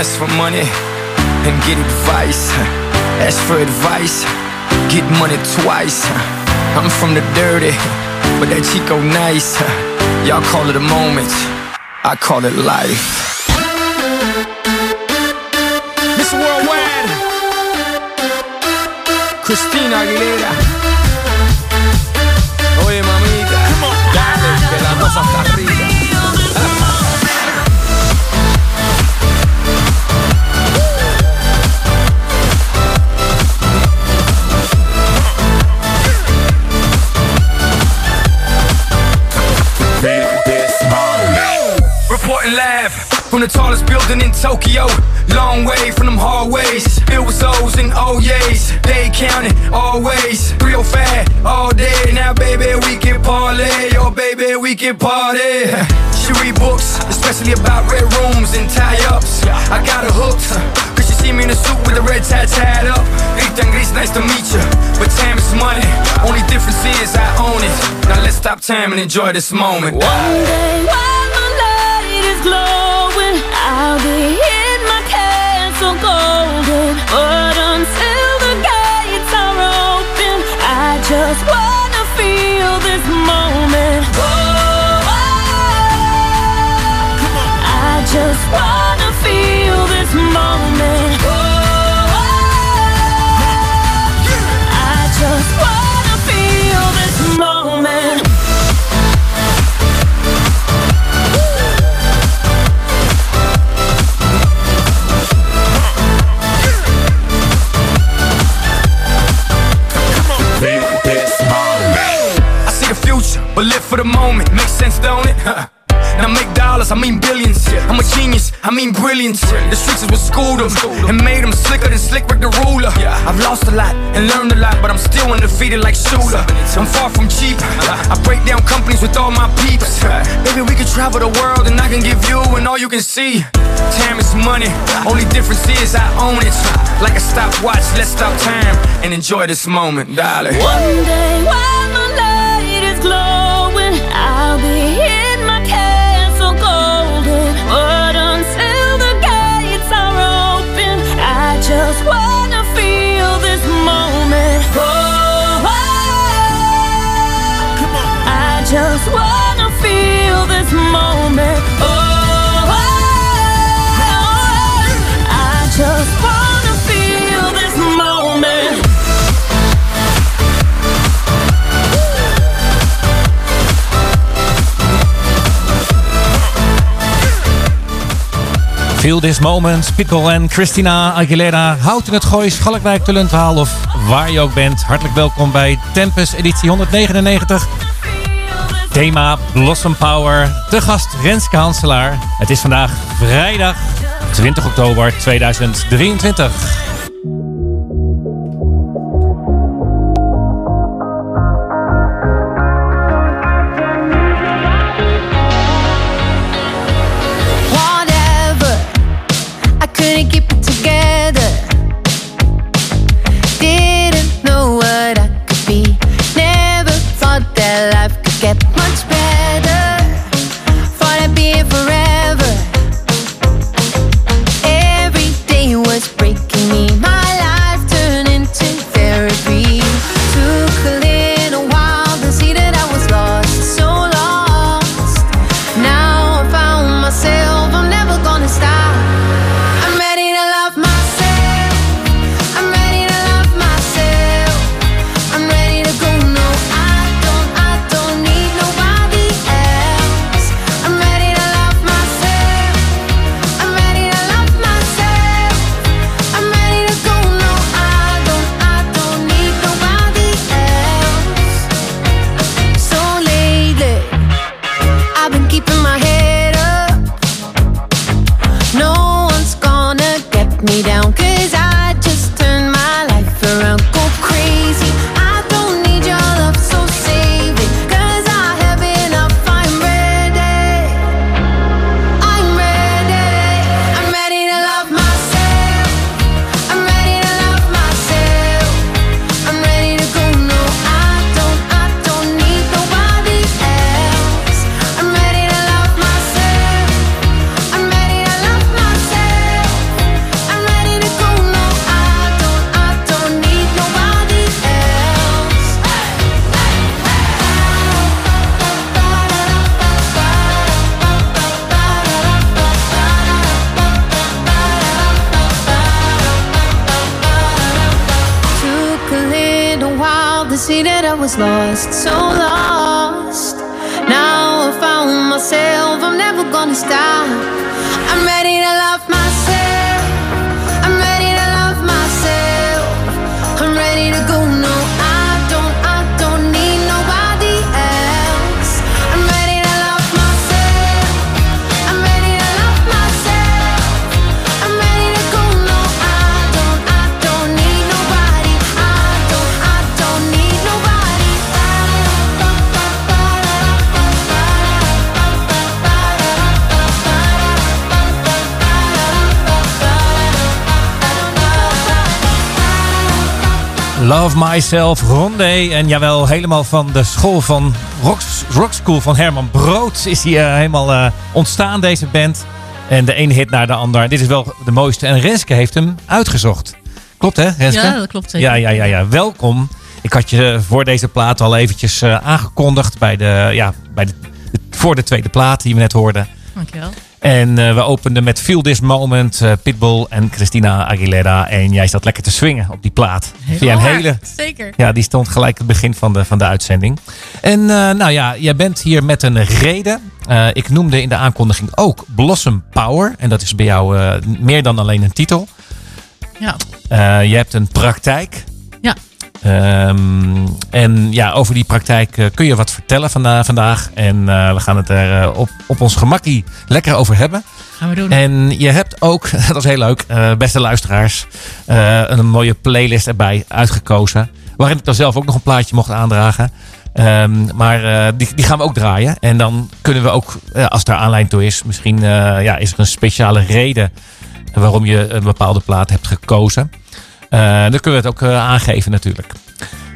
Ask for money and get advice. Ask for advice, get money twice. I'm from the dirty, but that Chico nice. Y'all call it a moment, I call it life. Miss Worldwide, Christina Aguilera. Tallest building in Tokyo. Long way from them hallways. Filled with O's and oh O's. They counting always. Real fat all day. Now, baby, we can parlay. Oh, baby, we can party. She read books, especially about red rooms and tie ups. I got her hooked. Cause she see me in a suit with a red tie tied up. Rita Gris, nice to meet you. But time is money. Only difference is I own it. Now let's stop time and enjoy this moment. One day while my light is glowing, I'll be in my castle golden. But until the gates are open, I just wanna feel this moment. Whoa, I just wanna feel this moment. Mean brilliance. The streets is what schooled them and made them slicker than Slick Rick the ruler. I've lost a lot and learned a lot, but I'm still undefeated like Shooter. I'm far from cheap. I break down companies with all my peeps. Maybe we can travel the world and I can give you and all you can see. Time is money, only difference is I own it. Like a stopwatch, let's stop time and enjoy this moment, darling. One day while just wanna feel this moment. Oh, I just wanna feel this moment. Feel This Moment, Pickle en Christina Aguilera. Houd in het gooi, Schalkwijk, Tulentwaal of waar je ook bent. Hartelijk welkom bij Tempus editie 199. Thema Blossom Power. De gast Renske Hanselaar. Het is vandaag vrijdag 20 oktober 2023. Was lost, so lost. Now I found myself, I'm never gonna stop. Love Myself, Rondé. En jawel, helemaal van de school van Rock, Rock School van Herman Brood is hij eh, helemaal eh, ontstaan, deze band. En de ene hit naar de ander. Dit is wel de mooiste. En Renske heeft hem uitgezocht. Klopt hè, Renske? Ja, dat klopt zeker. Ja, ja, ja, ja. Welkom. Ik had je voor deze plaat al eventjes eh, aangekondigd bij de, ja, bij de, voor de tweede plaat die we net hoorden. Dankjewel. En eh, we openden met Feel This Moment, eh, Pitbull en Christina Aguilera. En jij zat lekker te swingen op die plaat. Via een Heel hele... Zeker. Ja, die stond gelijk het begin van de, van de uitzending. En eh, nou ja, jij bent hier met een reden. Ik noemde in de aankondiging ook Blossom Power. En dat is bij jou meer dan alleen een titel. Ja. Je hebt een praktijk. Ehm, en ja, over die praktijk eh, kun je wat vertellen vanda- vandaag. En eh, we gaan het er eh, op, op ons gemakkie lekker over hebben. Gaan we doen. En je hebt ook, dat is heel leuk, beste luisteraars, een mooie playlist erbij uitgekozen. Waarin ik dan zelf ook nog een plaatje mocht aandragen. Ehm, maar die, die gaan we ook draaien. En dan kunnen we ook, eh, als daar aanleiding toe is, misschien ja, is er een speciale reden waarom je een bepaalde plaat hebt gekozen. Eh, dan kunnen we het ook eh, aangeven natuurlijk.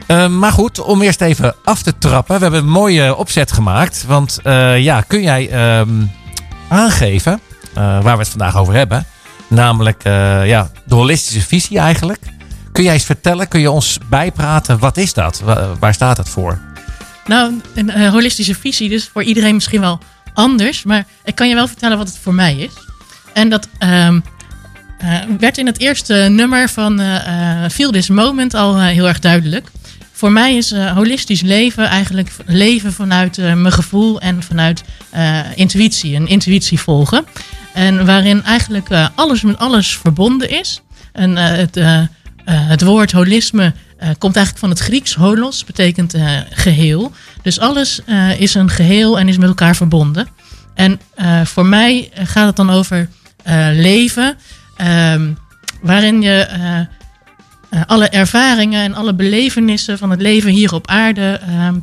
Eh, maar goed, om eerst even af te trappen. We hebben een mooie opzet gemaakt. Want eh, ja, kun jij ehm, aangeven eh, waar we het vandaag over hebben? Namelijk eh, ja, de holistische visie eigenlijk. Kun jij eens vertellen, kun je ons bijpraten, wat is dat? Wa- waar staat het voor? Nou, een eh, holistische visie, dus voor iedereen misschien wel anders. Maar ik kan je wel vertellen wat het voor mij is. En dat ehm, eh, werd in het eerste nummer van eh, Feel This Moment al heel erg duidelijk. Voor mij is holistisch leven eigenlijk leven vanuit mijn gevoel en vanuit intuïtie. Een intuïtie volgen. En waarin eigenlijk alles met alles verbonden is. En het, het woord holisme komt eigenlijk van het Grieks. Holos betekent eh, geheel. Dus alles is een geheel en is met elkaar verbonden. En voor mij gaat het dan over leven. Ehm, waarin je eh, eh, alle ervaringen en alle belevenissen van het leven hier op aarde. ehm,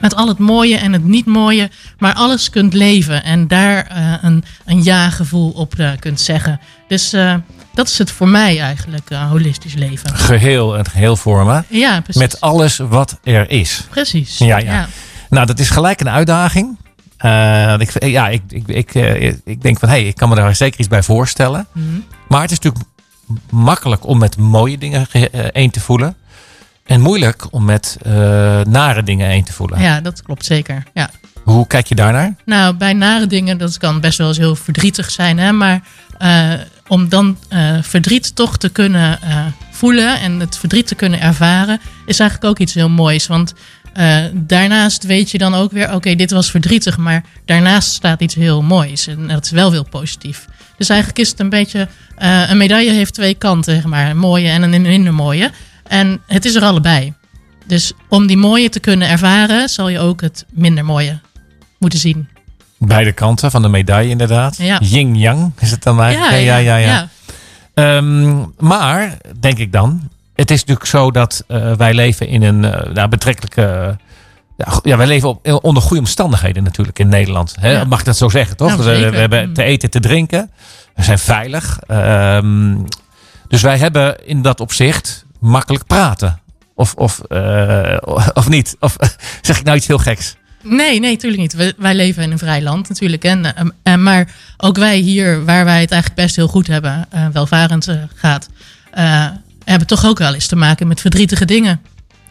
met al het mooie en het niet mooie, maar alles kunt leven en daar eh, een, een ja-gevoel op kunt zeggen. Dus dat is het voor mij eigenlijk, holistisch leven. Geheel, het geheel vormen. Ja, precies. Met alles wat er is. Precies. Ja, ja. Nou, dat is gelijk een uitdaging. Ik, ja, ik, ik, ik, ik denk van, hé, hey, ik kan me daar zeker iets bij voorstellen. Mhm. Maar het is natuurlijk makkelijk om met mooie dingen ge- eh, één te voelen. En moeilijk om met eh, nare dingen één te voelen. Ja, dat klopt zeker. Ja. Hoe kijk je daarnaar? Nou, bij nare dingen, dat kan best wel eens heel verdrietig zijn. Hè? Maar eh, om dan verdriet toch te kunnen voelen en het verdriet te kunnen ervaren, is eigenlijk ook iets heel moois. Want daarnaast weet je dan ook weer, oké, dit was verdrietig, maar daarnaast staat iets heel moois. En dat is wel heel positief. Dus eigenlijk is het een beetje, eh, een medaille heeft twee kanten, zeg maar. Een mooie en een minder mooie. En het is er allebei. Dus om die mooie te kunnen ervaren, zal je ook het minder mooie moeten zien. Beide kanten van de medaille inderdaad. Ja. Yin-yang is het dan eigenlijk? ja, ja. ja. ja. Ehm, maar, denk ik dan, het is natuurlijk zo dat eh, wij leven in een nou, betrekkelijke... ja, wij leven op, onder goede omstandigheden natuurlijk in Nederland. Hè? Ja. Mag ik dat zo zeggen, toch? We, zeker. we hebben te eten, te drinken. We zijn veilig. Ehm, dus wij hebben in dat opzicht makkelijk praten. Of, of, eh, of niet? Of zeg ik nou iets heel geks? Nee, nee, natuurlijk niet. We- wij leven in een vrij land natuurlijk. En, eh, eh, maar ook wij hier, waar wij het eigenlijk best heel goed hebben, eh, welvarend eh, gaat, eh, hebben toch ook wel eens te maken met verdrietige dingen.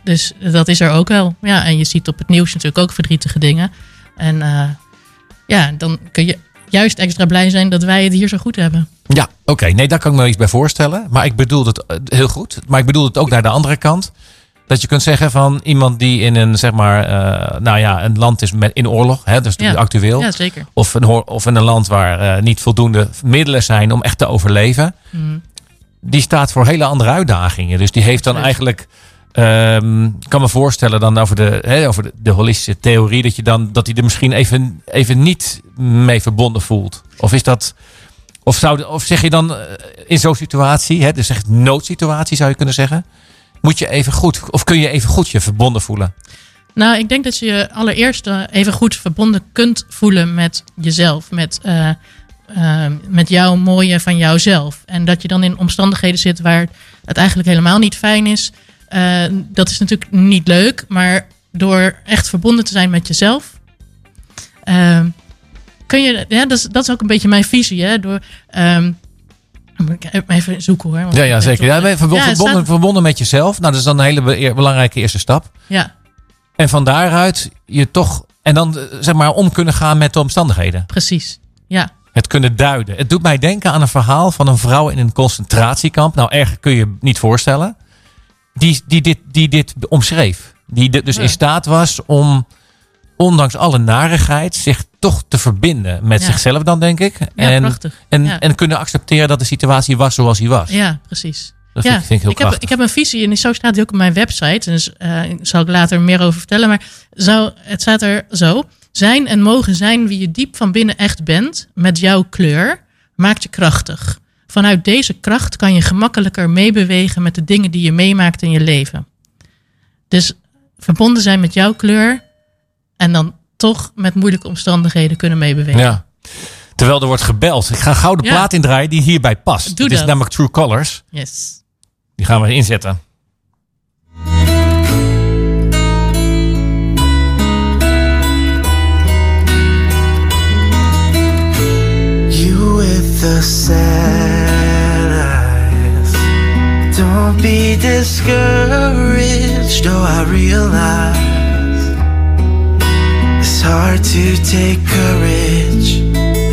Dus dat is er ook wel. Ja, en je ziet op het nieuws natuurlijk ook verdrietige dingen. En eh, ja, dan kun je juist extra blij zijn dat wij het hier zo goed hebben. Ja, oké. Nee, daar kan ik me iets bij voorstellen. Maar ik bedoel het eh, heel goed. Maar ik bedoel het ook naar de andere kant. Dat je kunt zeggen van iemand die in een, zeg maar, eh, nou ja, een land is met, in oorlog, hè, dat is natuurlijk Ja. actueel. Ja, zeker. Of, een, of in een land waar niet voldoende middelen zijn om echt te overleven. Mhm. Die staat voor hele andere uitdagingen. Dus die heeft dan eigenlijk. Ehm, ik kan me voorstellen dan over de, over de, holistische theorie. Dat je dan dat hij er misschien even, even niet mee verbonden voelt. Of is dat. Of, zou, of zeg je dan eh, in zo'n situatie, hè, dus echt noodsituatie zou je kunnen zeggen. Moet je even goed, of kun je even goed je verbonden voelen? Nou, ik denk dat je allereerst eh, even goed verbonden kunt voelen met jezelf. Met, eh, met jouw mooie van jouzelf. En dat je dan in omstandigheden zit waar het eigenlijk helemaal niet fijn is. Eh, dat is natuurlijk niet leuk. Maar door echt verbonden te zijn met jezelf. eh, kun je, ja, dat, is, dat is ook een beetje mijn visie. Hè? Door, ehm, moet ik even zoeken hoor. want Ja, ja zeker. Ja, verbonden, verbonden met jezelf. Nou, dat is dan een hele be- belangrijke eerste stap. ja, En van daaruit je toch. En dan eh, zeg maar om kunnen gaan met de omstandigheden. precies. Ja, Het kunnen duiden. Het doet mij denken aan een verhaal van een vrouw in een concentratiekamp. Nou, erger kun je niet voorstellen. Die, die, dit, die dit omschreef. Die dus Ja. in staat was om, ondanks alle narigheid, zich toch te verbinden met Ja. zichzelf dan, denk ik. en, en, en kunnen accepteren dat de situatie was zoals die was. Ja, precies. Dat ja, vind, ik- vind ik heel ik, heb, ik heb een visie en zo staat die ook op mijn website. Dus eh zal ik later meer over vertellen. Maar zo, het staat er zo. Zijn en mogen zijn wie je diep van binnen echt bent, met jouw kleur, maakt je krachtig. Vanuit deze kracht kan je gemakkelijker meebewegen met de dingen die je meemaakt in je leven. Dus verbonden zijn met jouw kleur en dan toch met moeilijke omstandigheden kunnen meebewegen. Ja. Terwijl er wordt gebeld. Ik ga een gouden Ja. plaat indraaien die hierbij past. Doe Dit is dat. namelijk True Colors. Yes. Die gaan we inzetten. The sad eyes. Don't be discouraged, though I realize it's hard to take courage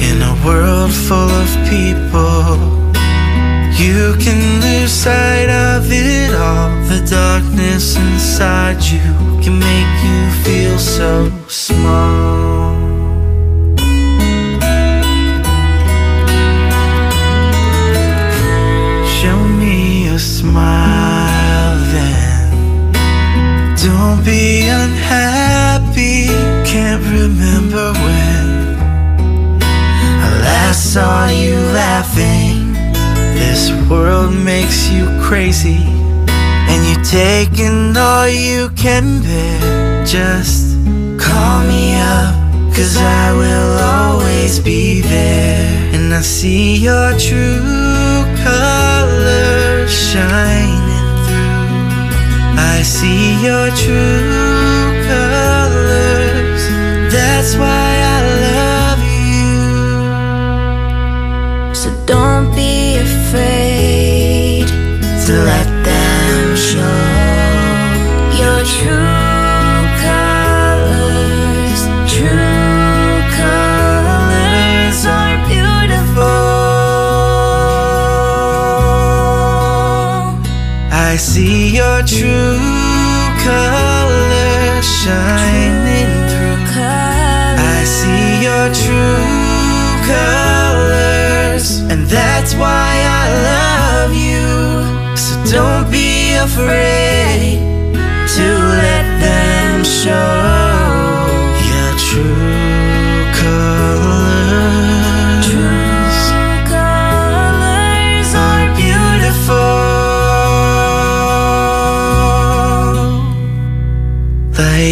in a world full of people. You can lose sight of it all. The darkness inside you can make you feel so small. Don't be unhappy. Can't remember when I last saw you laughing. This world makes you crazy. And you're taking all you can bear. Just call me up, cause I will always be there. And I see your true colors through. I see your true colors. That's why I love you. So don't be afraid To let them show your true colors. True colors are beautiful. I see your true colors shining through. I see your true colors, and that's why I love you. So don't be afraid to let them show your true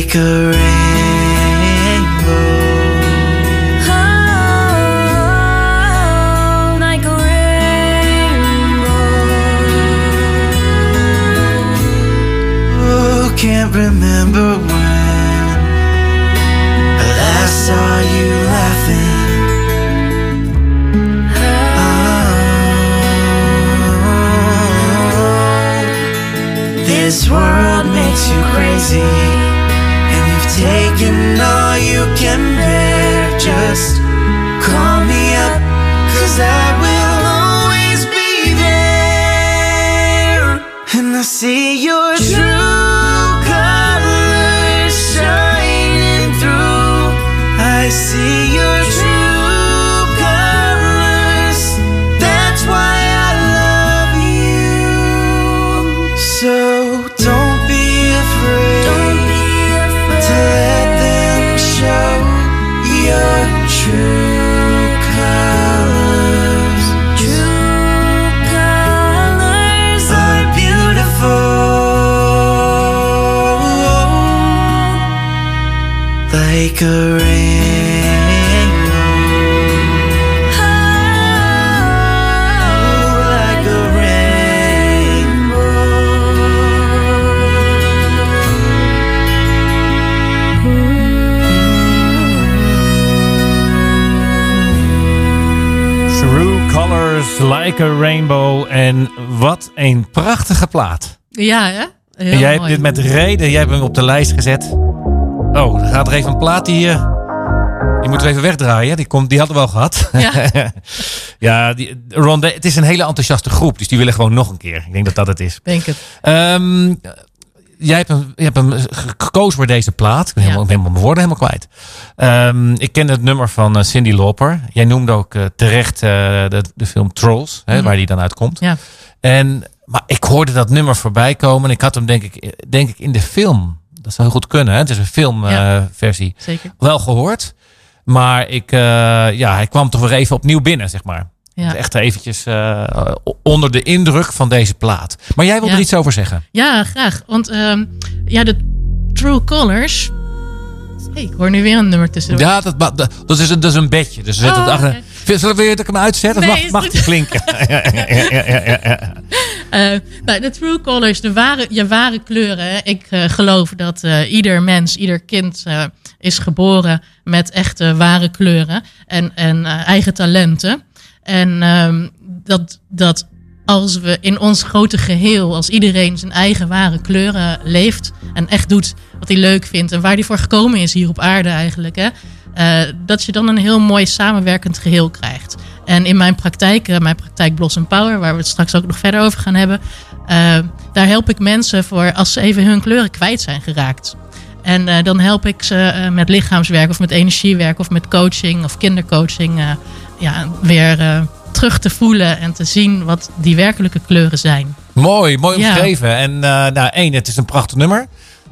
like a rainbow. Like a rainbow. Oh, can't remember when I last saw you laughing. Oh, this world makes you crazy, and all you can bear. Just call me up, cause I will always be there. And I see your like a True Colors Like a Rainbow. En wat een prachtige plaat. Ja, hè? Heel En jij hebt dit met reden, jij hebt hem op de lijst gezet. Oh, dan gaat er even een plaat die... eh, die moeten we even wegdraaien. Die, komt, die hadden we al gehad. Ja. ja, die, Ron, het is een hele enthousiaste groep. Dus die willen gewoon nog een keer. Ik denk dat dat het is. Denk het. Ehm, jij hebt hem, je hebt hem gekozen voor deze plaat. Ik ben Ja. helemaal, ik ben mijn woorden helemaal kwijt. Ehm, ik ken het nummer van eh, Cindy Lauper. Jij noemde ook eh, terecht de, de film Trolls, hè, Mhm. waar die dan uitkomt. Ja. En, maar ik hoorde dat nummer voorbij komen. En ik had hem denk ik, denk ik in de film. Dat zou heel goed kunnen. Hè? Het is een filmversie. Zeker. Wel gehoord. Maar ik, eh, ja, hij kwam toch weer even opnieuw binnen, zeg maar. Ja. Echt eventjes eh, onder de indruk van deze plaat. Maar jij wil Ja. er iets over zeggen. Ja, graag. Want ehm, ja, de True Colors. Hey, ik hoor nu weer een nummer tussen. Ja, dat, dat, dat, is, een, dat is een bedje. Dus we zetten Oh, het achter. Zullen we weer dat ik hem uitzet? Dat Nee, mag, mag klinken. nou, de True Colors, de ware, je ware kleuren. Ik eh, geloof dat eh, ieder mens, ieder kind eh, is geboren met echte ware kleuren en, en eigen talenten. En ehm, dat, dat als we in ons grote geheel, als iedereen zijn eigen ware kleuren leeft en echt doet wat hij leuk vindt en waar hij voor gekomen is hier op aarde eigenlijk, hè, dat je dan een heel mooi samenwerkend geheel krijgt. En in mijn praktijk, eh, mijn praktijk Blossom Power, waar we het straks ook nog verder over gaan hebben, eh, daar help ik mensen voor als ze even hun kleuren kwijt zijn geraakt. En eh, dan help ik ze eh, met lichaamswerk of met energiewerk of met coaching of kindercoaching eh, ja, weer eh, terug te voelen en te zien wat die werkelijke kleuren zijn. Mooi, mooi Ja. omschreven. En eh, nou, één, het is een prachtig nummer.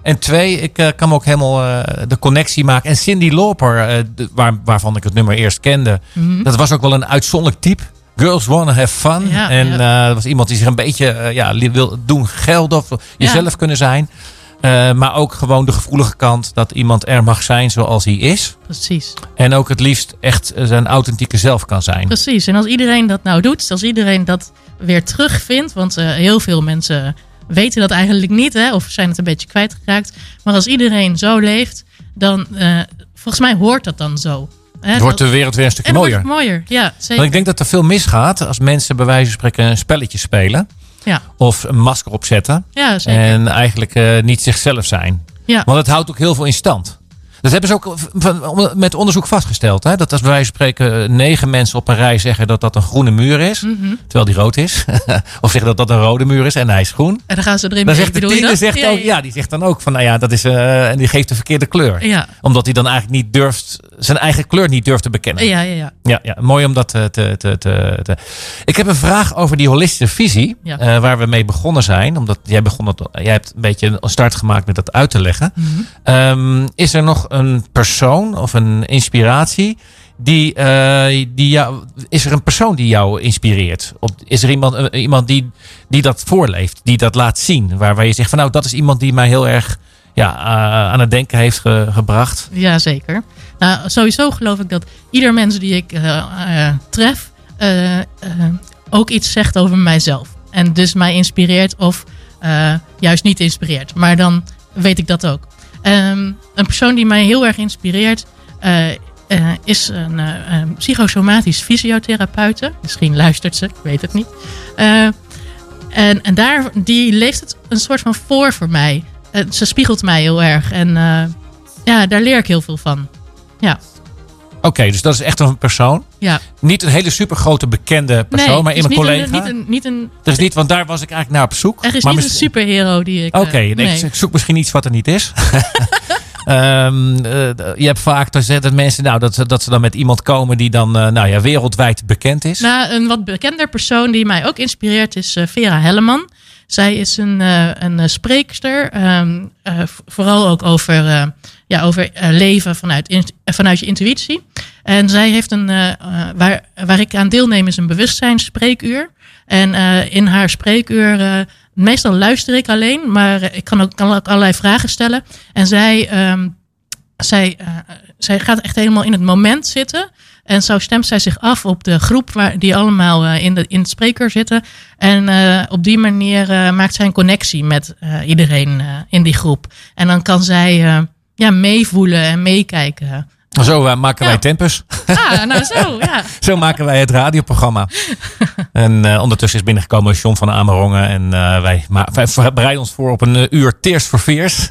En twee, ik eh, kan me ook helemaal eh, de connectie maken. En Cindy Lauper, eh, de- waar, waarvan ik het nummer eerst kende, Mhm. dat was ook wel een uitzonderlijk type. Girls wanna have fun. Ja, en ja. dat was iemand die zich een beetje ja, wil doen gelden of jezelf kunnen zijn. Maar ook gewoon de gevoelige kant dat iemand er mag zijn zoals hij is. Precies. En ook het liefst echt zijn authentieke zelf kan zijn. Precies. En als iedereen dat nou doet, als iedereen dat weer terugvindt, want heel veel mensen weten dat eigenlijk niet, hè, of zijn het een beetje kwijtgeraakt. Maar als iedereen zo leeft, dan eh, volgens mij hoort dat dan zo. Hè, Het wordt dat- de wereld weer een stukje en mooier. mooier. Ja, zeker. Want ik denk dat er veel misgaat als mensen bij wijze van spreken een spelletje spelen. Ja, Of een masker opzetten. ja zeker. En eigenlijk eh, niet zichzelf zijn. ja. Want het houdt ook heel veel in stand. Dat hebben ze ook met onderzoek vastgesteld. Hè? Dat als van spreken eh, negen mensen op een rij zeggen dat dat een groene muur is. Mhm. Terwijl die rood is. of zeggen dat dat een rode muur is en hij is groen. En dan gaan ze erin Dan mee. zegt de tiende dat? zegt ook, ja, die zegt dan ook van nou ja, dat is, eh, en die geeft de verkeerde kleur. Ja, Omdat hij dan eigenlijk niet durft, zijn eigen kleur niet durft te bekennen. ja, ja. ja. Ja, ja, mooi om dat te, te, te, te, te- Ik heb een vraag over die holistische visie. Ja. eh, waar we mee begonnen zijn. Omdat jij, begon het, jij hebt een beetje een start gemaakt met dat uit te leggen. Mhm. Ehm, is er nog een persoon of een inspiratie die, eh, die jou, is er een persoon die jou inspireert? Of is er iemand, eh, iemand die, die dat voorleeft, die dat laat zien? Waar, waar je zegt van nou, dat is iemand die mij heel erg ja, eh, aan het denken heeft ge- gebracht. Ja, zeker. Nou, sowieso geloof ik dat ieder mens die ik tref ook iets zegt over mijzelf. En dus mij inspireert of juist niet inspireert. Maar dan weet ik dat ook. Ehm, een persoon die mij heel erg inspireert eh, eh, is een een psychosomatisch fysiotherapeute. Misschien luistert ze, ik weet het niet. En, en daar, die leeft het een soort van voor voor mij. Ze spiegelt mij heel erg. En ja, daar leer ik heel veel van. Ja, Oké, dus dat is echt een persoon. ja. Niet een hele supergrote bekende persoon, nee, maar in mijn collega. Een, niet een, niet een, Er is niet, want daar was ik eigenlijk naar op zoek. er is maar niet een superhero die ik... Oké, nee, ik zoek misschien iets wat er niet is. Ehm, eh, je hebt vaak dat, dat mensen, nou, dat, dat ze dan met iemand komen die dan eh, nou ja, wereldwijd bekend is. Nou, een wat bekender persoon die mij ook inspireert is eh, Vera Helleman. Zij is een, een spreekster, ehm, eh, vooral ook over, ja, over leven vanuit, vanuit je intuïtie. En zij heeft een, waar, waar ik aan deelneem, is een bewustzijnsspreekuur. En in haar spreekuur, meestal luister ik alleen, maar eh, ik kan ook, kan ook allerlei vragen stellen. En zij ehm, zij, eh, zij gaat echt helemaal in het moment zitten. En zo stemt zij zich af op de groep waar, die allemaal eh, in, de, in het spreker zitten. En op die manier maakt zij een connectie met iedereen in die groep. En dan kan zij ja, meevoelen en meekijken. Zo eh, maken wij. Tempus. Ah, nou zo, ja. Zo maken wij het radioprogramma. en eh, ondertussen is binnengekomen John van Amerongen. En eh, wij, ma- wij bereiden ons voor op een uur Tears for Fears.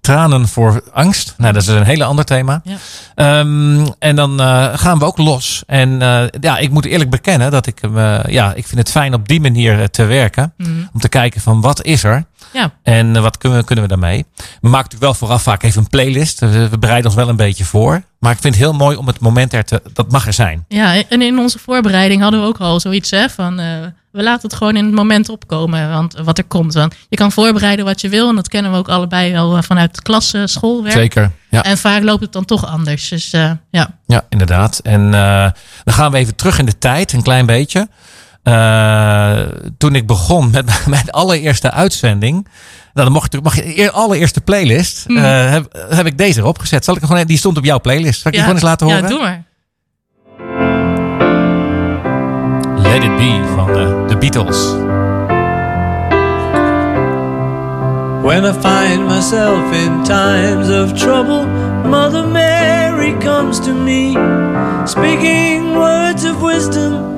Tranen voor angst. Nou, dat is een hele ander thema. Ja. Ehm, en dan gaan we ook los. En ja, ik moet eerlijk bekennen dat ik, ja, ik vind het fijn op die manier te werken. Mm. Om te kijken van wat is er? Ja, En eh, wat kunnen we, kunnen we daarmee? We maken natuurlijk wel vooraf vaak even een playlist. We, we bereiden ons wel een beetje voor. Maar ik vind het heel mooi om het moment er te... Dat mag er zijn. ja, en in onze voorbereiding hadden we ook al zoiets hè, van... eh, we laten het gewoon in het moment opkomen, want wat er komt. Want je kan voorbereiden wat je wil. En dat kennen we ook allebei wel eh, vanuit klasse, schoolwerk. Zeker. Ja, En vaak loopt het dan toch anders. Dus eh, ja. ja inderdaad. En eh, dan gaan we even terug in de tijd, een klein beetje. Eh, toen ik begon met mijn allereerste uitzending... Nou, dan mocht je, mag je de allereerste playlist. Eh, heb, heb ik deze erop gezet. Zal ik gewoon, die stond op jouw playlist. Zal ik die ja. gewoon eens laten horen? Ja, doe maar. Let It Be van de, de Beatles. When I find myself in times of trouble, Mother Mary comes to me, speaking words of wisdom,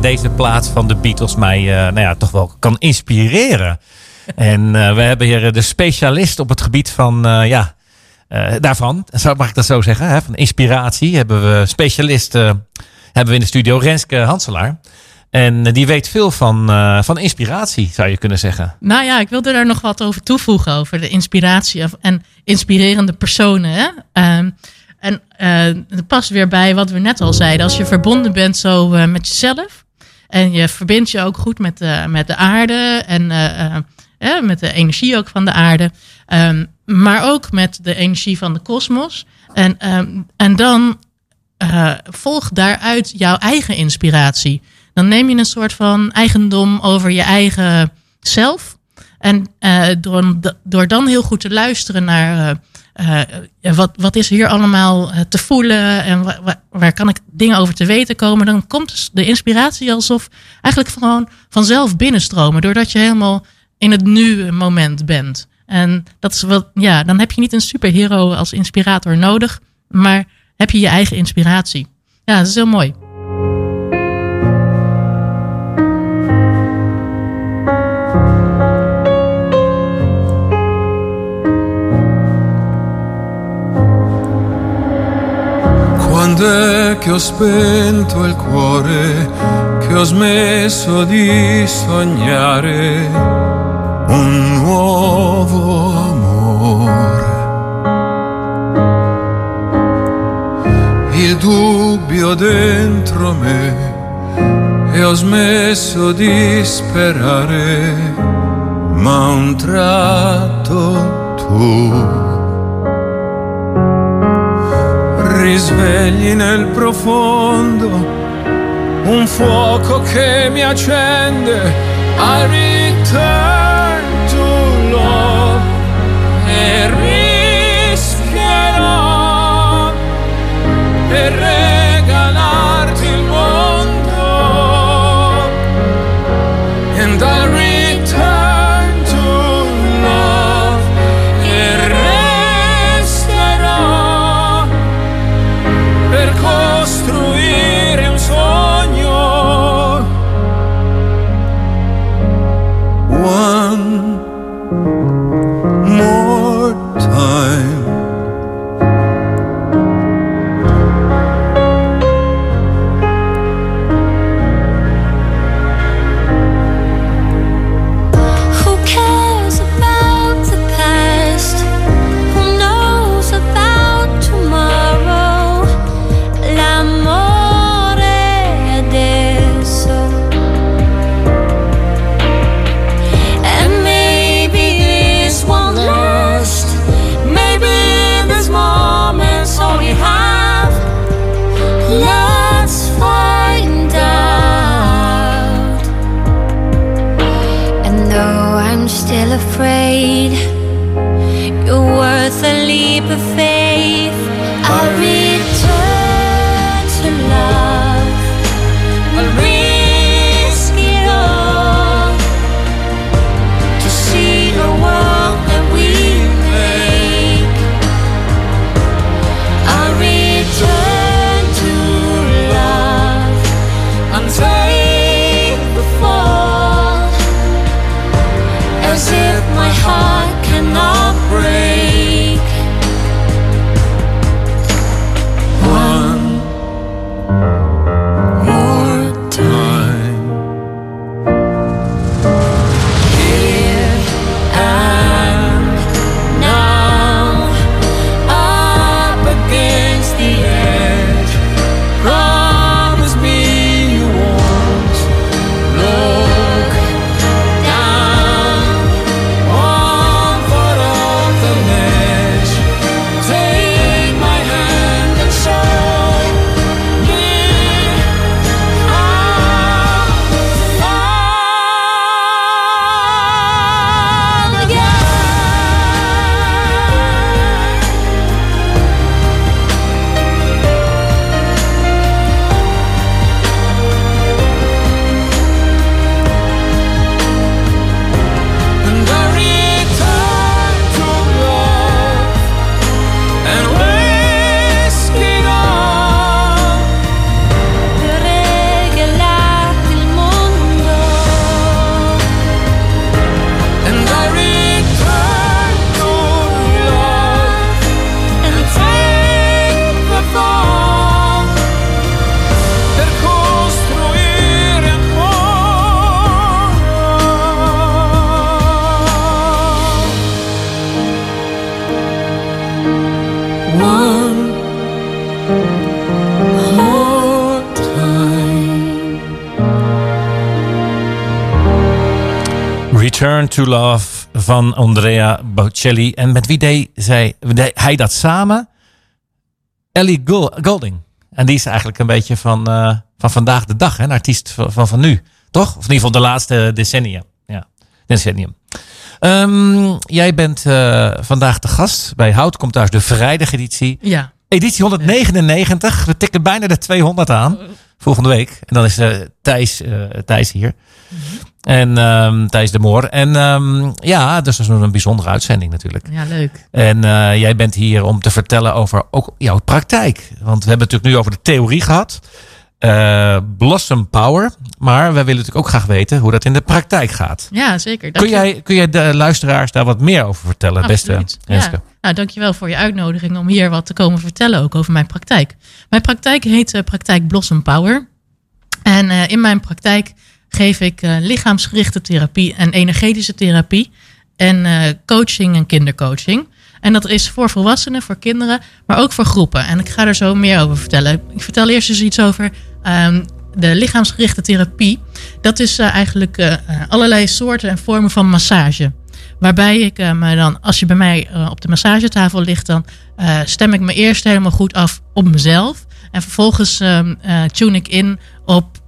deze plaats van de Beatles mij eh, nou ja, toch wel kan inspireren. En eh, we hebben hier de specialist op het gebied van, eh, ja, eh, daarvan, mag ik dat zo zeggen, hè, van inspiratie. Hebben we specialist, eh, hebben we in de studio, Renske Hanselaar. En eh, die weet veel van, eh, van inspiratie, zou je kunnen zeggen. Nou ja, ik wilde daar nog wat over toevoegen. Over de inspiratie en inspirerende personen. Hè? Ehm, en eh dat past weer bij wat we net al zeiden. Als je verbonden bent zo eh, met jezelf. En je verbindt je ook goed met de, met de aarde. En eh, eh, eh, met de energie ook van de aarde. Ehm, maar ook met de energie van de kosmos. En, ehm, en dan eh, volg daaruit jouw eigen inspiratie. Dan neem je een soort van eigendom over je eigen zelf. En eh, door, dan heel goed te luisteren naar eh, eh, wat, wat is hier allemaal te voelen en wa- wa- waar kan ik dingen over te weten komen, dan komt dus de inspiratie alsof eigenlijk gewoon vanzelf binnenstromen, doordat je helemaal in het nu moment bent. En dat is wat, ja, dan heb je niet een superhero als inspirator nodig, maar heb je je eigen inspiratie. Ja, dat is heel mooi. Quando che ho spento il cuore, che ho smesso di sognare un nuovo amore. Il dubbio dentro me e ho smesso di sperare, ma un tratto tu risvegli nel profondo un fuoco che mi accende I return to love e rischierò per regalarti il mondo. And I to Love van Andrea Bocelli. En met wie deed, zij, deed hij dat samen? Ellie Goulding. En die is eigenlijk een beetje van, eh, van vandaag de dag. Hè? Een artiest van, van, van nu. Toch? Of in ieder geval de laatste decennia. Ja, decennium. Ehm, jij bent eh, vandaag de gast bij Hout. Komt thuis de vrijdageditie. Ja. Editie 199. We tikken bijna de 200 aan. Volgende week. En dan is eh, Thijs, eh, Thijs hier. En ehm, Thijs de Moor. En ehm, ja, dus dat is een bijzondere uitzending natuurlijk. Ja, leuk. En eh, jij bent hier om te vertellen over ook jouw praktijk. Want we hebben het natuurlijk nu over de theorie gehad. Eh, Blossom Power. Maar wij willen natuurlijk ook graag weten hoe dat in de praktijk gaat. Ja, zeker. Kun jij, kun jij de luisteraars daar wat meer over vertellen, beste Absoluut. Renske? Ja. Nou, dankjewel voor je uitnodiging om hier wat te komen vertellen ook over mijn praktijk. Mijn praktijk heet eh, Praktijk Blossom Power. En eh, in mijn praktijk geef ik lichaamsgerichte therapie en energetische therapie. En coaching en kindercoaching. En dat is voor volwassenen, voor kinderen, maar ook voor groepen. En ik ga er zo meer over vertellen. Ik vertel eerst eens iets over ehm, de lichaamsgerichte therapie. Dat is eh, eigenlijk eh, eh, allerlei soorten en vormen van massage. Waarbij ik me dan, als je bij mij op de massagetafel ligt, dan stem ik me eerst helemaal goed af op mezelf. En vervolgens ehm, eh, tune ik in op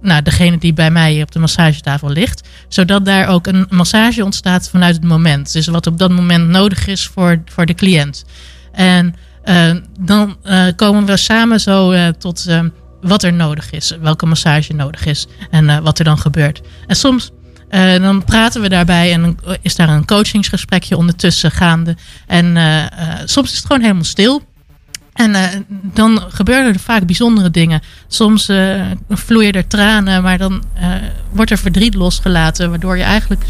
nou, degene die bij mij op de massagetafel ligt. Zodat daar ook een massage ontstaat vanuit het moment. Dus wat op dat moment nodig is voor, voor de cliënt. En dan komen we samen zo tot eh, wat er nodig is. Welke massage nodig is. En eh, wat er dan gebeurt. En soms eh, dan praten we daarbij en is daar een coachingsgesprekje ondertussen gaande. En eh, soms is het gewoon helemaal stil. En dan gebeuren er vaak bijzondere dingen. Soms vloeien er tranen, maar dan wordt er verdriet losgelaten, waardoor je eigenlijk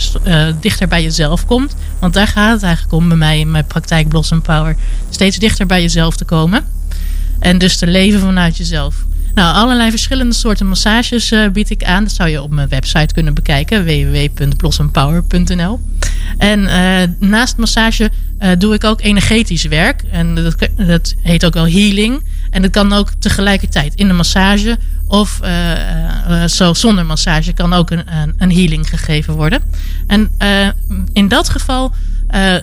dichter bij jezelf komt. Want daar gaat het eigenlijk om bij mij in mijn praktijk Blossom Power. Steeds dichter bij jezelf te komen. En dus te leven vanuit jezelf. Nou, allerlei verschillende soorten massages eh, bied ik aan. Dat zou je op mijn website kunnen bekijken, www.blossompower.nl. En eh, naast massage eh, doe ik ook energetisch werk. En dat, dat heet ook wel healing. En dat kan ook tegelijkertijd in de massage of zo zonder massage kan ook een, een, healing gegeven worden. En in dat geval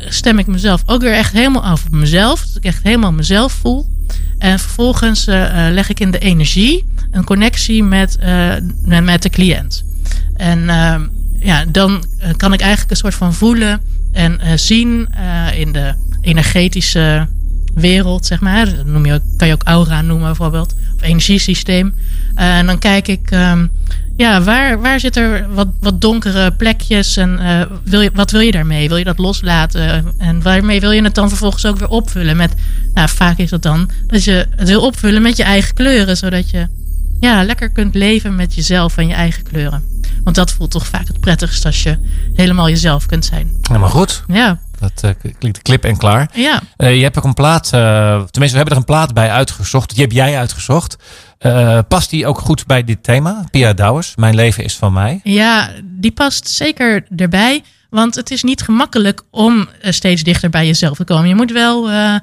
stem ik mezelf ook weer echt helemaal af op mezelf. Dat ik echt helemaal mezelf voel. En vervolgens eh, eh, leg ik in de energie een connectie met, eh, met, met de cliënt. En eh, ja, dan kan ik eigenlijk een soort van voelen en zien in de energetische wereld, zeg maar. Dat noem je, kan je ook aura noemen bijvoorbeeld. Of energiesysteem. Eh, en dan kijk ik, ehm, ja, waar, waar zit er wat, wat donkere plekjes en eh, wil je, wat wil je daarmee? Wil je dat loslaten? En waarmee wil je het dan vervolgens ook weer opvullen? Met, nou, vaak is dat dan dat je het wil opvullen met je eigen kleuren, zodat je ja, lekker kunt leven met jezelf en je eigen kleuren. Want dat voelt toch vaak het prettigst als je helemaal jezelf kunt zijn. Helemaal goed. Ja, Dat eh, klinkt klip en klaar. ja. Je hebt ook een plaat, tenminste we hebben er een plaat bij uitgezocht. Die heb jij uitgezocht. Eh, past die ook goed bij dit thema? Pia Douwers, Mijn leven is van mij. Ja, die past zeker erbij. Want het is niet gemakkelijk om eh, steeds dichter bij jezelf te komen. Je moet wel eh,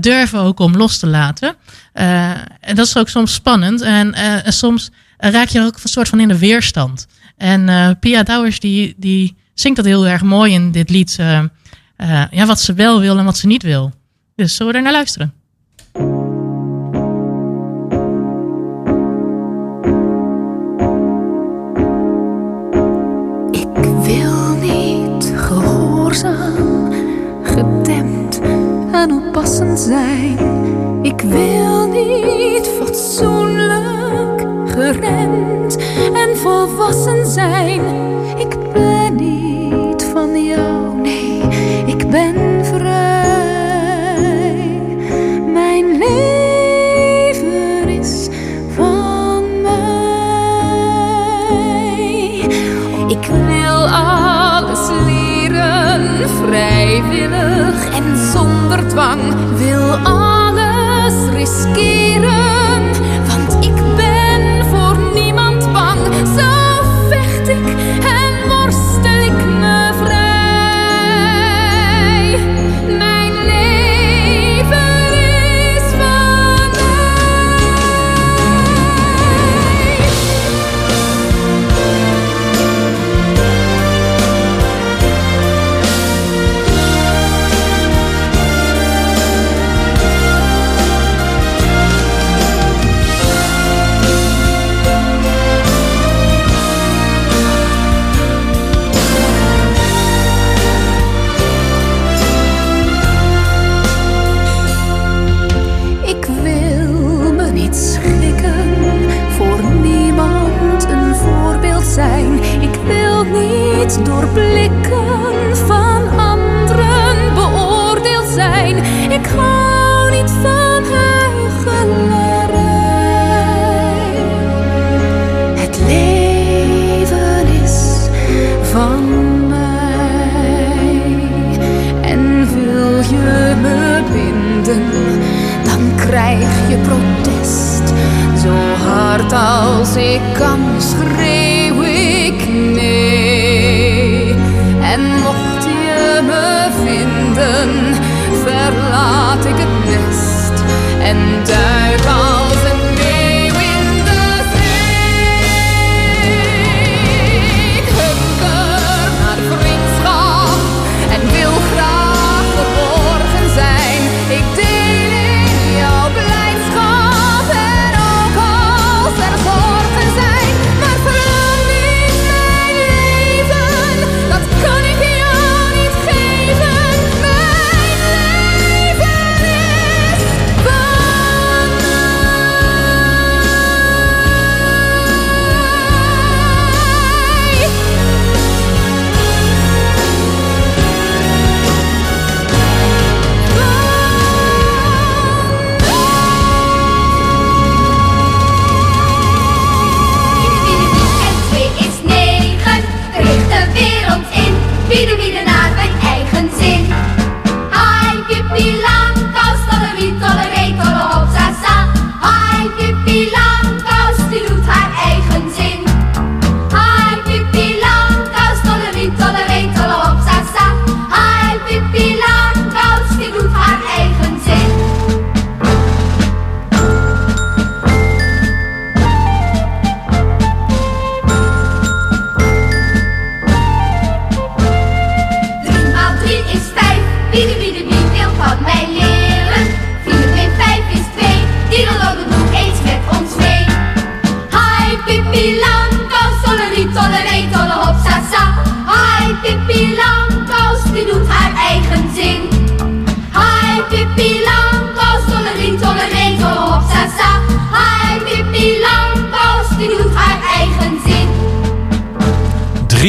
durven ook om los te laten. En dat is ook soms spannend. En, soms raak je ook een soort van in de weerstand. En Pia Douwers die, die zingt dat heel erg mooi in dit lied. ja, wat ze wel wil en wat ze niet wil. Dus zullen we er naar luisteren? Gehoorzaam, gedempt en oppassend zijn. Ik wil niet fatsoenlijk, geremd en volwassen zijn. Ik Wil alles riskeren,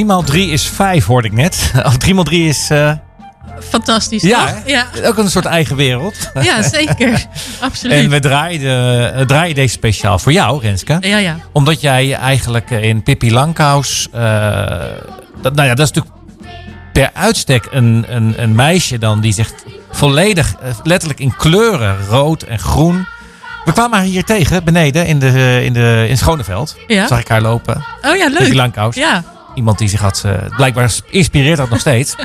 3 x 3 is 5, hoorde ik net. Of 3 x 3 is eh, Fantastisch, Ja, toch? Ja. ook een soort eigen wereld. ja, zeker. Absoluut. En we eh, draaien deze speciaal voor jou, Renske. Ja, ja. Omdat jij eigenlijk in Pippi Langkous... eh, dat, nou ja, dat is natuurlijk per uitstek een, een, een meisje dan die zich volledig, letterlijk in kleuren, rood en groen... We kwamen haar hier tegen, beneden, in, de, in, de, in Schoneveld. Ja. Zag ik haar lopen. Oh ja, leuk. Pippi Langkous. Ja. Iemand die zich had, eh, blijkbaar inspireert dat nog steeds.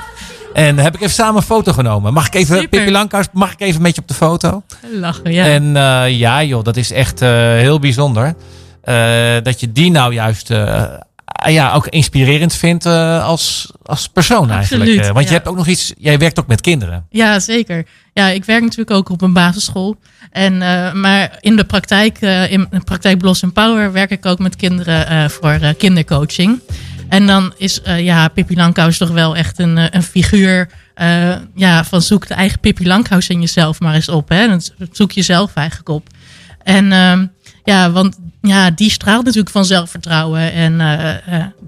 En heb ik even samen een foto genomen. Mag ik even, Super. Pippi Langkous, mag ik even met je op de foto? Lachen, ja. En eh, ja joh, dat is echt eh, heel bijzonder. Dat je die nou juist eh, ja, ook inspirerend vindt als, als persoon eigenlijk. Absoluut, want je hebt ook nog iets, jij werkt ook met kinderen. Ja, zeker. Ja, ik werk natuurlijk ook op een basisschool. En, maar in de praktijk, in de praktijk Blossom Power, werk ik ook met kinderen voor kindercoaching. En dan is eh, ja, Pippi Langkous toch wel echt een, eh, een figuur eh, ja, van zoek de eigen Pippi Langkous in jezelf maar eens op. Hè? Zoek jezelf eigenlijk op. En ehm, ja, want ja, die straalt natuurlijk van zelfvertrouwen en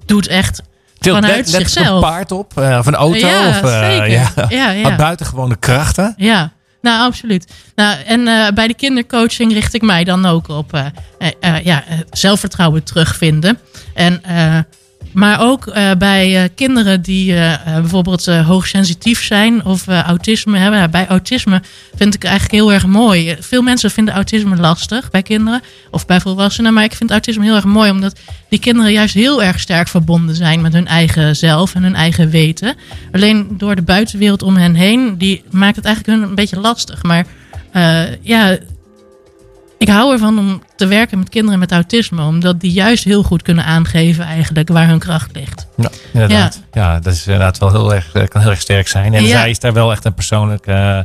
doet echt Tilt vanuit zichzelf. een paard op, of een auto. Ja, of, zeker. Ja, Ja, ja. Buitengewone krachten. Ja, nou absoluut. Nou, en bij de kindercoaching richt ik mij dan ook op ja, zelfvertrouwen terugvinden. En, maar ook eh, bij eh, kinderen die eh, bijvoorbeeld hoogsensitief zijn of autisme hebben. Bij autisme vind ik eigenlijk heel erg mooi. Veel mensen vinden autisme lastig bij kinderen of bij volwassenen. Maar ik vind autisme heel erg mooi omdat die kinderen juist heel erg sterk verbonden zijn met hun eigen zelf en hun eigen weten. Alleen door de buitenwereld om hen heen, die maakt het eigenlijk hun een beetje lastig. Maar ja, ik hou ervan om te werken met kinderen met autisme, omdat die juist heel goed kunnen aangeven eigenlijk waar hun kracht ligt. Ja, inderdaad. Ja. dat is inderdaad wel heel erg, eh, kan heel erg sterk zijn. En Ja. zij is daar wel echt een persoonlijk eh,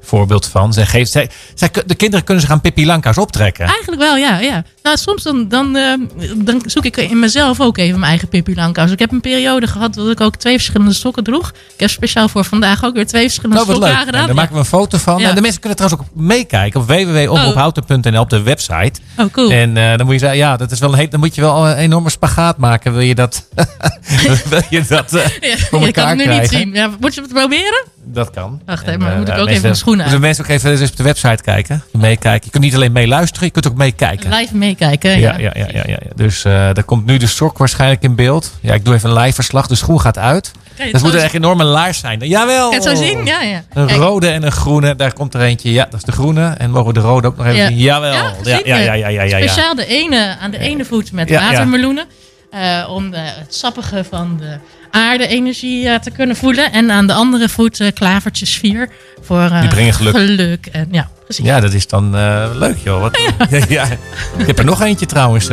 voorbeeld van. Zij geeft, zij, zij, de kinderen kunnen zich aan Pippi Langkous optrekken. Eigenlijk wel, ja. ja. Nou, soms dan, dan, eh, dan zoek ik in mezelf ook even mijn eigen Pippi Langkous. Ik heb een periode gehad dat ik ook twee verschillende sokken droeg. Ik heb speciaal voor vandaag ook weer twee verschillende Nou, wat sokken leuk. aangedaan. En daar maken we een foto van. Ja. En de mensen kunnen trouwens ook meekijken op www.omroephouten.nl op de website. Oh, cool. En eh, dan moet je zeggen, ja, dat is wel een he- dan moet je wel een enorme spagaat maken. Wil je dat, wil je dat eh, Ja, voor je elkaar kan het nu krijgen? niet zien. Ja, moet je het proberen? Dat kan. Wacht En, even, maar eh, moet ik ook even mijn schoenen Moeten aan. mensen ook even eens op de website kijken. Meekijken. Je kunt niet alleen meeluisteren, je kunt ook meekijken. Live meekijken. Ja, ja, ja, ja. Dus eh daar komt nu de sok waarschijnlijk in beeld. Ja, ik doe even een live verslag. De schoen gaat uit. Dat het moet zo echt een enorme laars zijn. Jawel. Het zo zien? Ja, ja. Een rode en een groene. Daar komt er eentje. Ja, dat is de groene. En mogen we de rode ook nog even Ja. zien? Jawel. Ja, Ja, ja, ja, ja, ja, ja. Speciaal de ene, aan de ene voet met watermeloenen. eh, om de, het sappige van de aarde-energie eh, te kunnen voelen. En aan de andere voet eh, klavertjes vier. Voor eh, Die brengen geluk. En, ja, precies. Ja, dat is dan eh, leuk, joh. Wat, ja. Ja, Ik heb er nog eentje trouwens.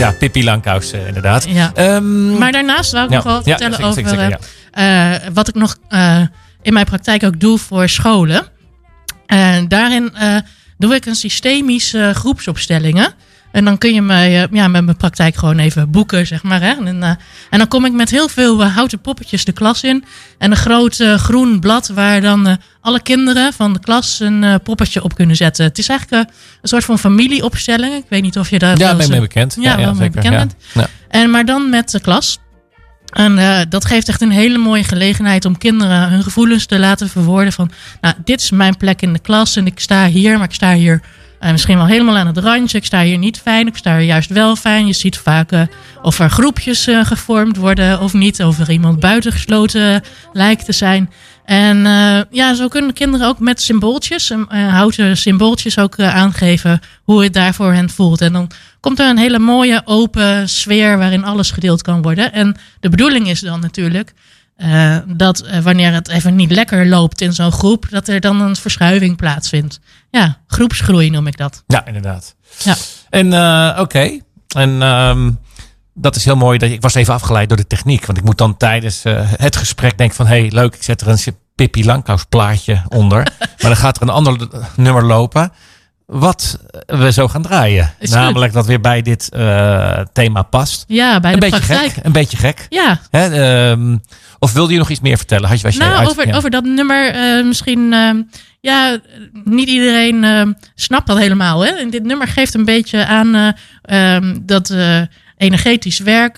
Ja, Pippi Langkous, eh, inderdaad. Ja. Ehm, Maar daarnaast wou ik nog wel vertellen zeker, over zeker, zeker, eh, eh, wat ik nog in mijn praktijk ook doe voor scholen. En daarin doe ik een systemische groepsopstellingen. En dan kun je mij eh, ja, met mijn praktijk gewoon even boeken, zeg maar. Hè? En, eh, en dan kom ik met heel veel eh, houten poppetjes de klas in. En een groot groen blad waar dan alle kinderen van de klas een poppetje op kunnen zetten. Het is eigenlijk een soort van familieopstelling. Ik weet niet of je daar ja, wel ben ik mee bekend. Ja, wel mee bekend ja. bent. Ja. en, maar dan met de klas. En dat geeft echt een hele mooie gelegenheid om kinderen hun gevoelens te laten verwoorden. Van, nou, dit is mijn plek in de klas en ik sta hier, maar ik sta hier eh, misschien wel helemaal aan het randje. Ik sta hier niet fijn, ik sta hier juist wel fijn. Je ziet vaak eh, of er groepjes eh, gevormd worden of niet. Of er iemand buitengesloten lijkt te zijn. En eh, ja, zo kunnen kinderen ook met symbooltjes, eh, houten symbooltjes ook eh, aangeven hoe het daar voor hen voelt. En dan komt er een hele mooie open sfeer waarin alles gedeeld kan worden. En de bedoeling is dan natuurlijk eh, dat eh, wanneer het even niet lekker loopt in zo'n groep, dat er dan een verschuiving plaatsvindt. Ja, groepsgroei noem ik dat. Ja, inderdaad. Ja. En eh, oké. En ehm, dat is heel mooi. Dat ik was even afgeleid door de techniek. Want ik moet dan tijdens het gesprek denken van... hé, hey, leuk, ik zet er een Pippi Langkous plaatje onder. maar dan gaat er een ander nummer lopen... wat we zo gaan draaien. Is Namelijk dat weer bij dit eh, thema past. Ja, bij een de beetje praktijk. gek. Een beetje gek. Ja, Hè, ehm, of wilde je nog iets meer vertellen? Had je, was nou, uit- over, ja. over dat nummer eh, misschien... eh, ja, niet iedereen eh, snapt dat helemaal. Hè? En dit nummer geeft een beetje aan eh, ehm, dat energetisch werk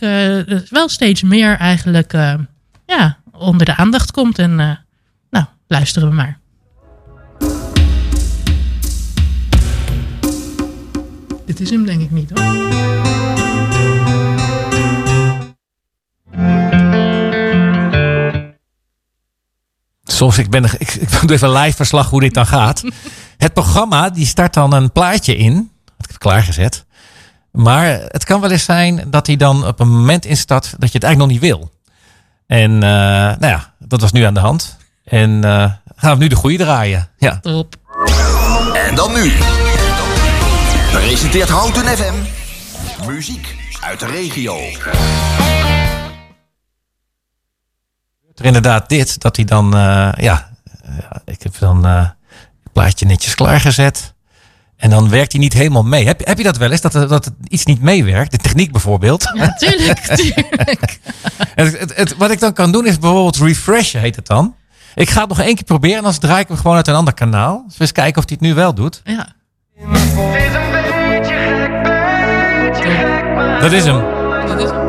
wel steeds meer eigenlijk ja, onder de aandacht komt. En nou, luisteren we maar. Dit is hem denk ik niet hoor. Soms, ik, ben, ik, ik doe even live verslag hoe dit dan gaat. Het programma, die start dan een plaatje in. Had ik heb klaargezet. Maar het kan wel eens zijn dat hij dan op een moment instart dat je het eigenlijk nog niet wil. En eh, nou ja, dat was nu aan de hand. En eh, gaan we nu de goede draaien. Ja. Top. En dan nu. Presenteert Houten FM. Muziek uit de regio. Er inderdaad dit, dat hij dan, eh, ja, eh, ik heb dan eh, het plaatje netjes klaargezet. En dan werkt hij niet helemaal mee. Heb, heb je dat wel eens, dat, dat het iets niet meewerkt? De techniek bijvoorbeeld. Ja, tuurlijk, tuurlijk. En het, het, het- wat ik dan kan doen is bijvoorbeeld refreshen, heet het dan. Ik ga het nog één keer proberen en dan draai ik hem gewoon uit een ander kanaal. Dus we eens kijken of hij het nu wel doet. Ja. Dat is hem. Dat is hem.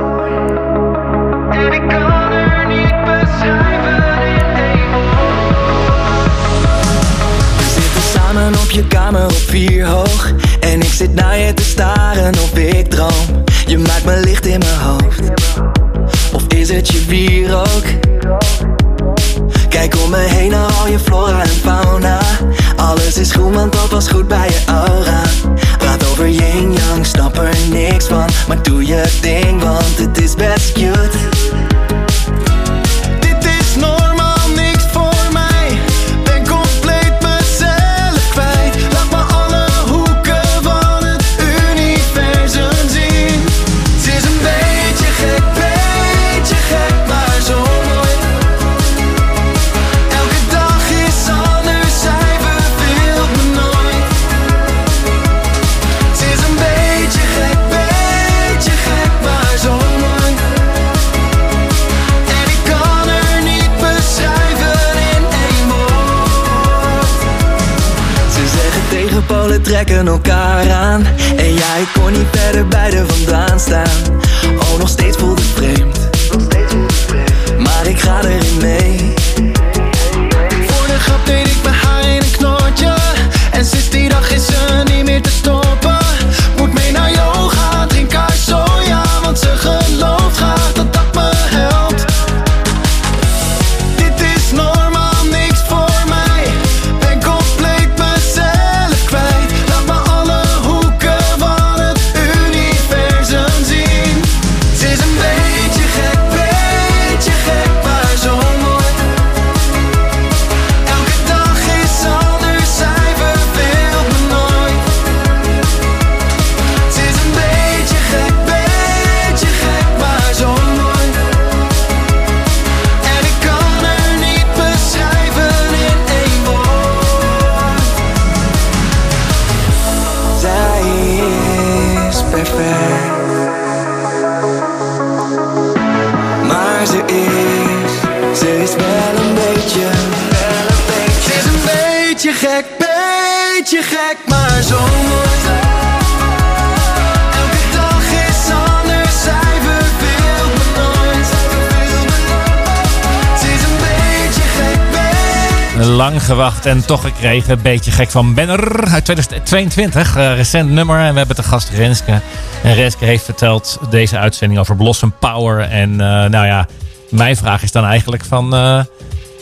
We zitten samen op je kamer op vier hoog En ik zit naar je te staren of ik droom Je maakt me licht in mijn hoofd Of is het je bier ook? Kijk om me heen naar al je flora en fauna Alles is groen want dat was goed bij je aura over yin-yang, snap er niks van. Maar doe je ding want het is best cute trekken elkaar aan. En ja, ik kon niet verder bij de vandaan staan. Oh, nog steeds voelt gewacht en toch gekregen. Beetje gek van Benner uit 2022. eh, recent nummer. En we hebben te gast Renske. En Renske heeft verteld deze uitzending over Blossom Power. En eh, nou ja, mijn vraag is dan eigenlijk van... eh,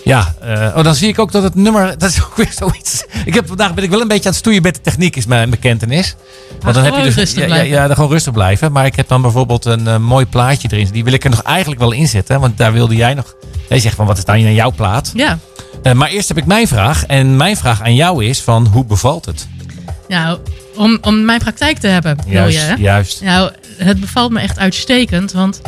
ja, oh, dan zie ik ook dat het nummer... Dat is ook weer zoiets... Ik heb, vandaag ben ik wel een beetje aan het stoeien met de techniek, is mijn bekentenis. Want dan heb je dus, rustig ja, ja, dan gewoon rustig blijven. Maar ik heb dan bijvoorbeeld een mooi plaatje erin. Die wil ik er nog eigenlijk wel inzetten. Want daar wilde jij nog... Jij zegt van, wat is dan in jouw plaat? Ja. Eh, maar eerst heb ik mijn vraag. En mijn vraag aan jou is van, hoe bevalt het? Nou, om, om mijn praktijk te hebben, wil Juist, je, hè? juist. Nou, het bevalt me echt uitstekend, want,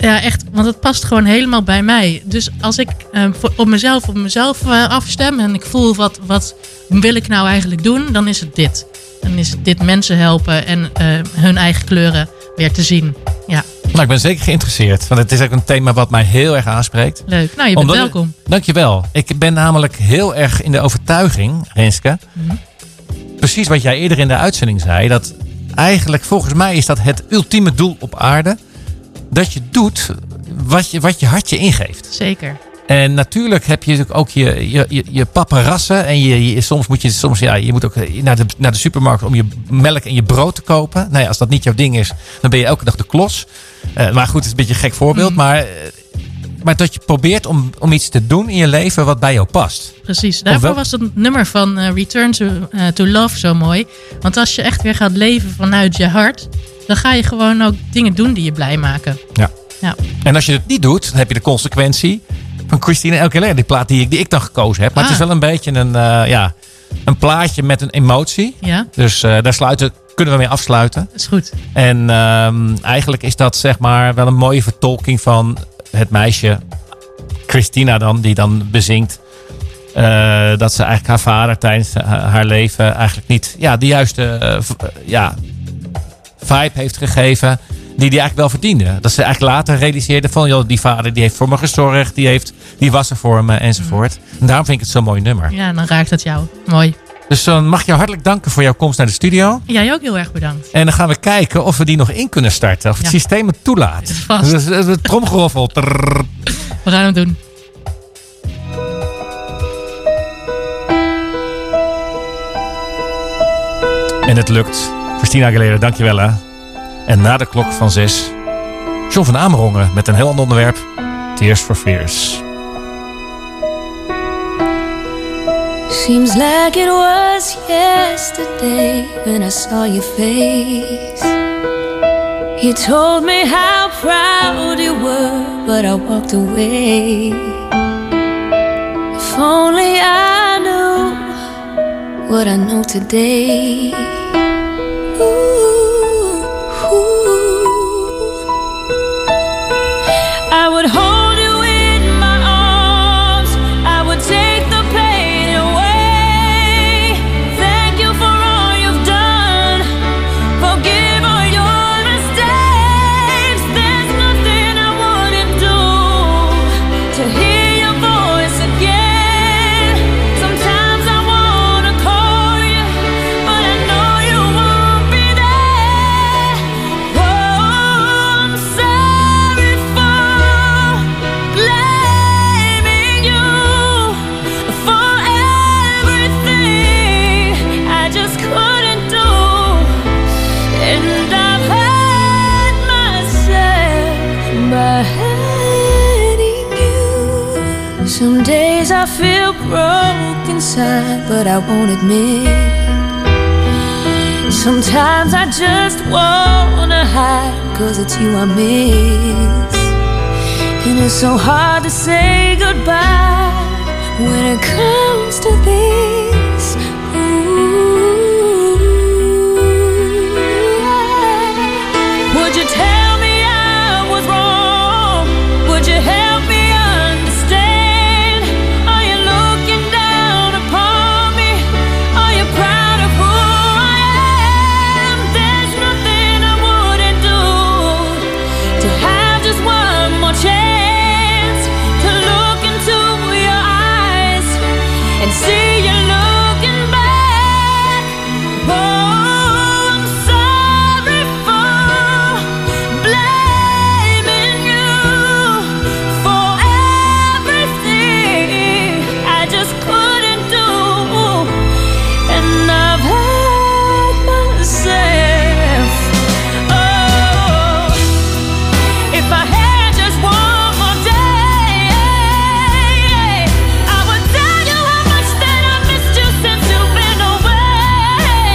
ja, echt, want het past gewoon helemaal bij mij. Dus als ik eh, voor, op mezelf, op mezelf eh, afstem en ik voel wat, wat wil ik nou eigenlijk doen, dan is het dit. Dan is het dit mensen helpen en eh, hun eigen kleuren weer te zien. Ja, Nou, ik ben zeker geïnteresseerd. Want het is ook een thema wat mij heel erg aanspreekt. leuk. Nou, je bent Omdat- welkom. Dankjewel. Ik ben namelijk heel erg in de overtuiging, Renske. Precies wat jij eerder in de uitzending zei. Dat eigenlijk volgens mij is dat het ultieme doel op aarde. Dat je doet wat je, wat je hart je ingeeft. Zeker. En natuurlijk heb je ook je, je, je, je paparazzen. En je, je- soms moet je, soms, ja, je moet ook naar de, naar de supermarkt om je melk en je brood te kopen. Nou ja, als dat niet jouw ding is, dan ben je elke dag de klos. Eh, maar goed, het is een beetje een gek voorbeeld. Maar, eh, maar dat je probeert om, om iets te doen in je leven wat bij jou past. Precies. Daarvoor wel- was het nummer van eh, Return to, eh, to Love zo mooi. Want als je echt weer gaat leven vanuit je hart, dan ga je gewoon ook dingen doen die je blij maken. Ja. Ja. En als je het niet doet, dan heb je de consequentie van Christine Elkeler. Die plaat die ik, die ik dan gekozen heb. Maar het is Ah. wel een beetje een, eh, ja, een plaatje met een emotie. Ja, Dus eh, daar sluiten, kunnen we mee afsluiten. dat is goed. En ehm, eigenlijk is dat zeg maar wel een mooie vertolking van het meisje Christina dan, die dan bezingt. eh, dat ze eigenlijk haar vader tijdens ha- haar leven eigenlijk niet ja, de juiste ja, vibe heeft gegeven. Die die eigenlijk wel verdiende. Dat ze eigenlijk later realiseerde van joh, die vader die heeft voor me gezorgd. Die, heeft, die was er voor me enzovoort. En daarom vind ik het zo'n mooi nummer. Ja, dan raakt het jou. Mooi. Dus dan mag je hartelijk danken voor jouw komst naar de studio. Jij ook heel erg bedankt. En dan gaan we kijken of we die nog in kunnen starten. Of het Ja. systeem het toelaat. Vast. Dus, eh, Het tromgeroffel. Trrr. We gaan het doen. En het lukt. Christina Aguilera, dankjewel hè. En na de klok van zes... John van Amerongen met een heel ander onderwerp. Tears for Fears. Seems like it was yesterday when I saw your face. You told me how proud you were, but I walked away. If only I knew what I know today. Broke inside, but I won't admit. Sometimes I just wanna hide, cause it's you I miss. And it's so hard to say goodbye when it comes to this.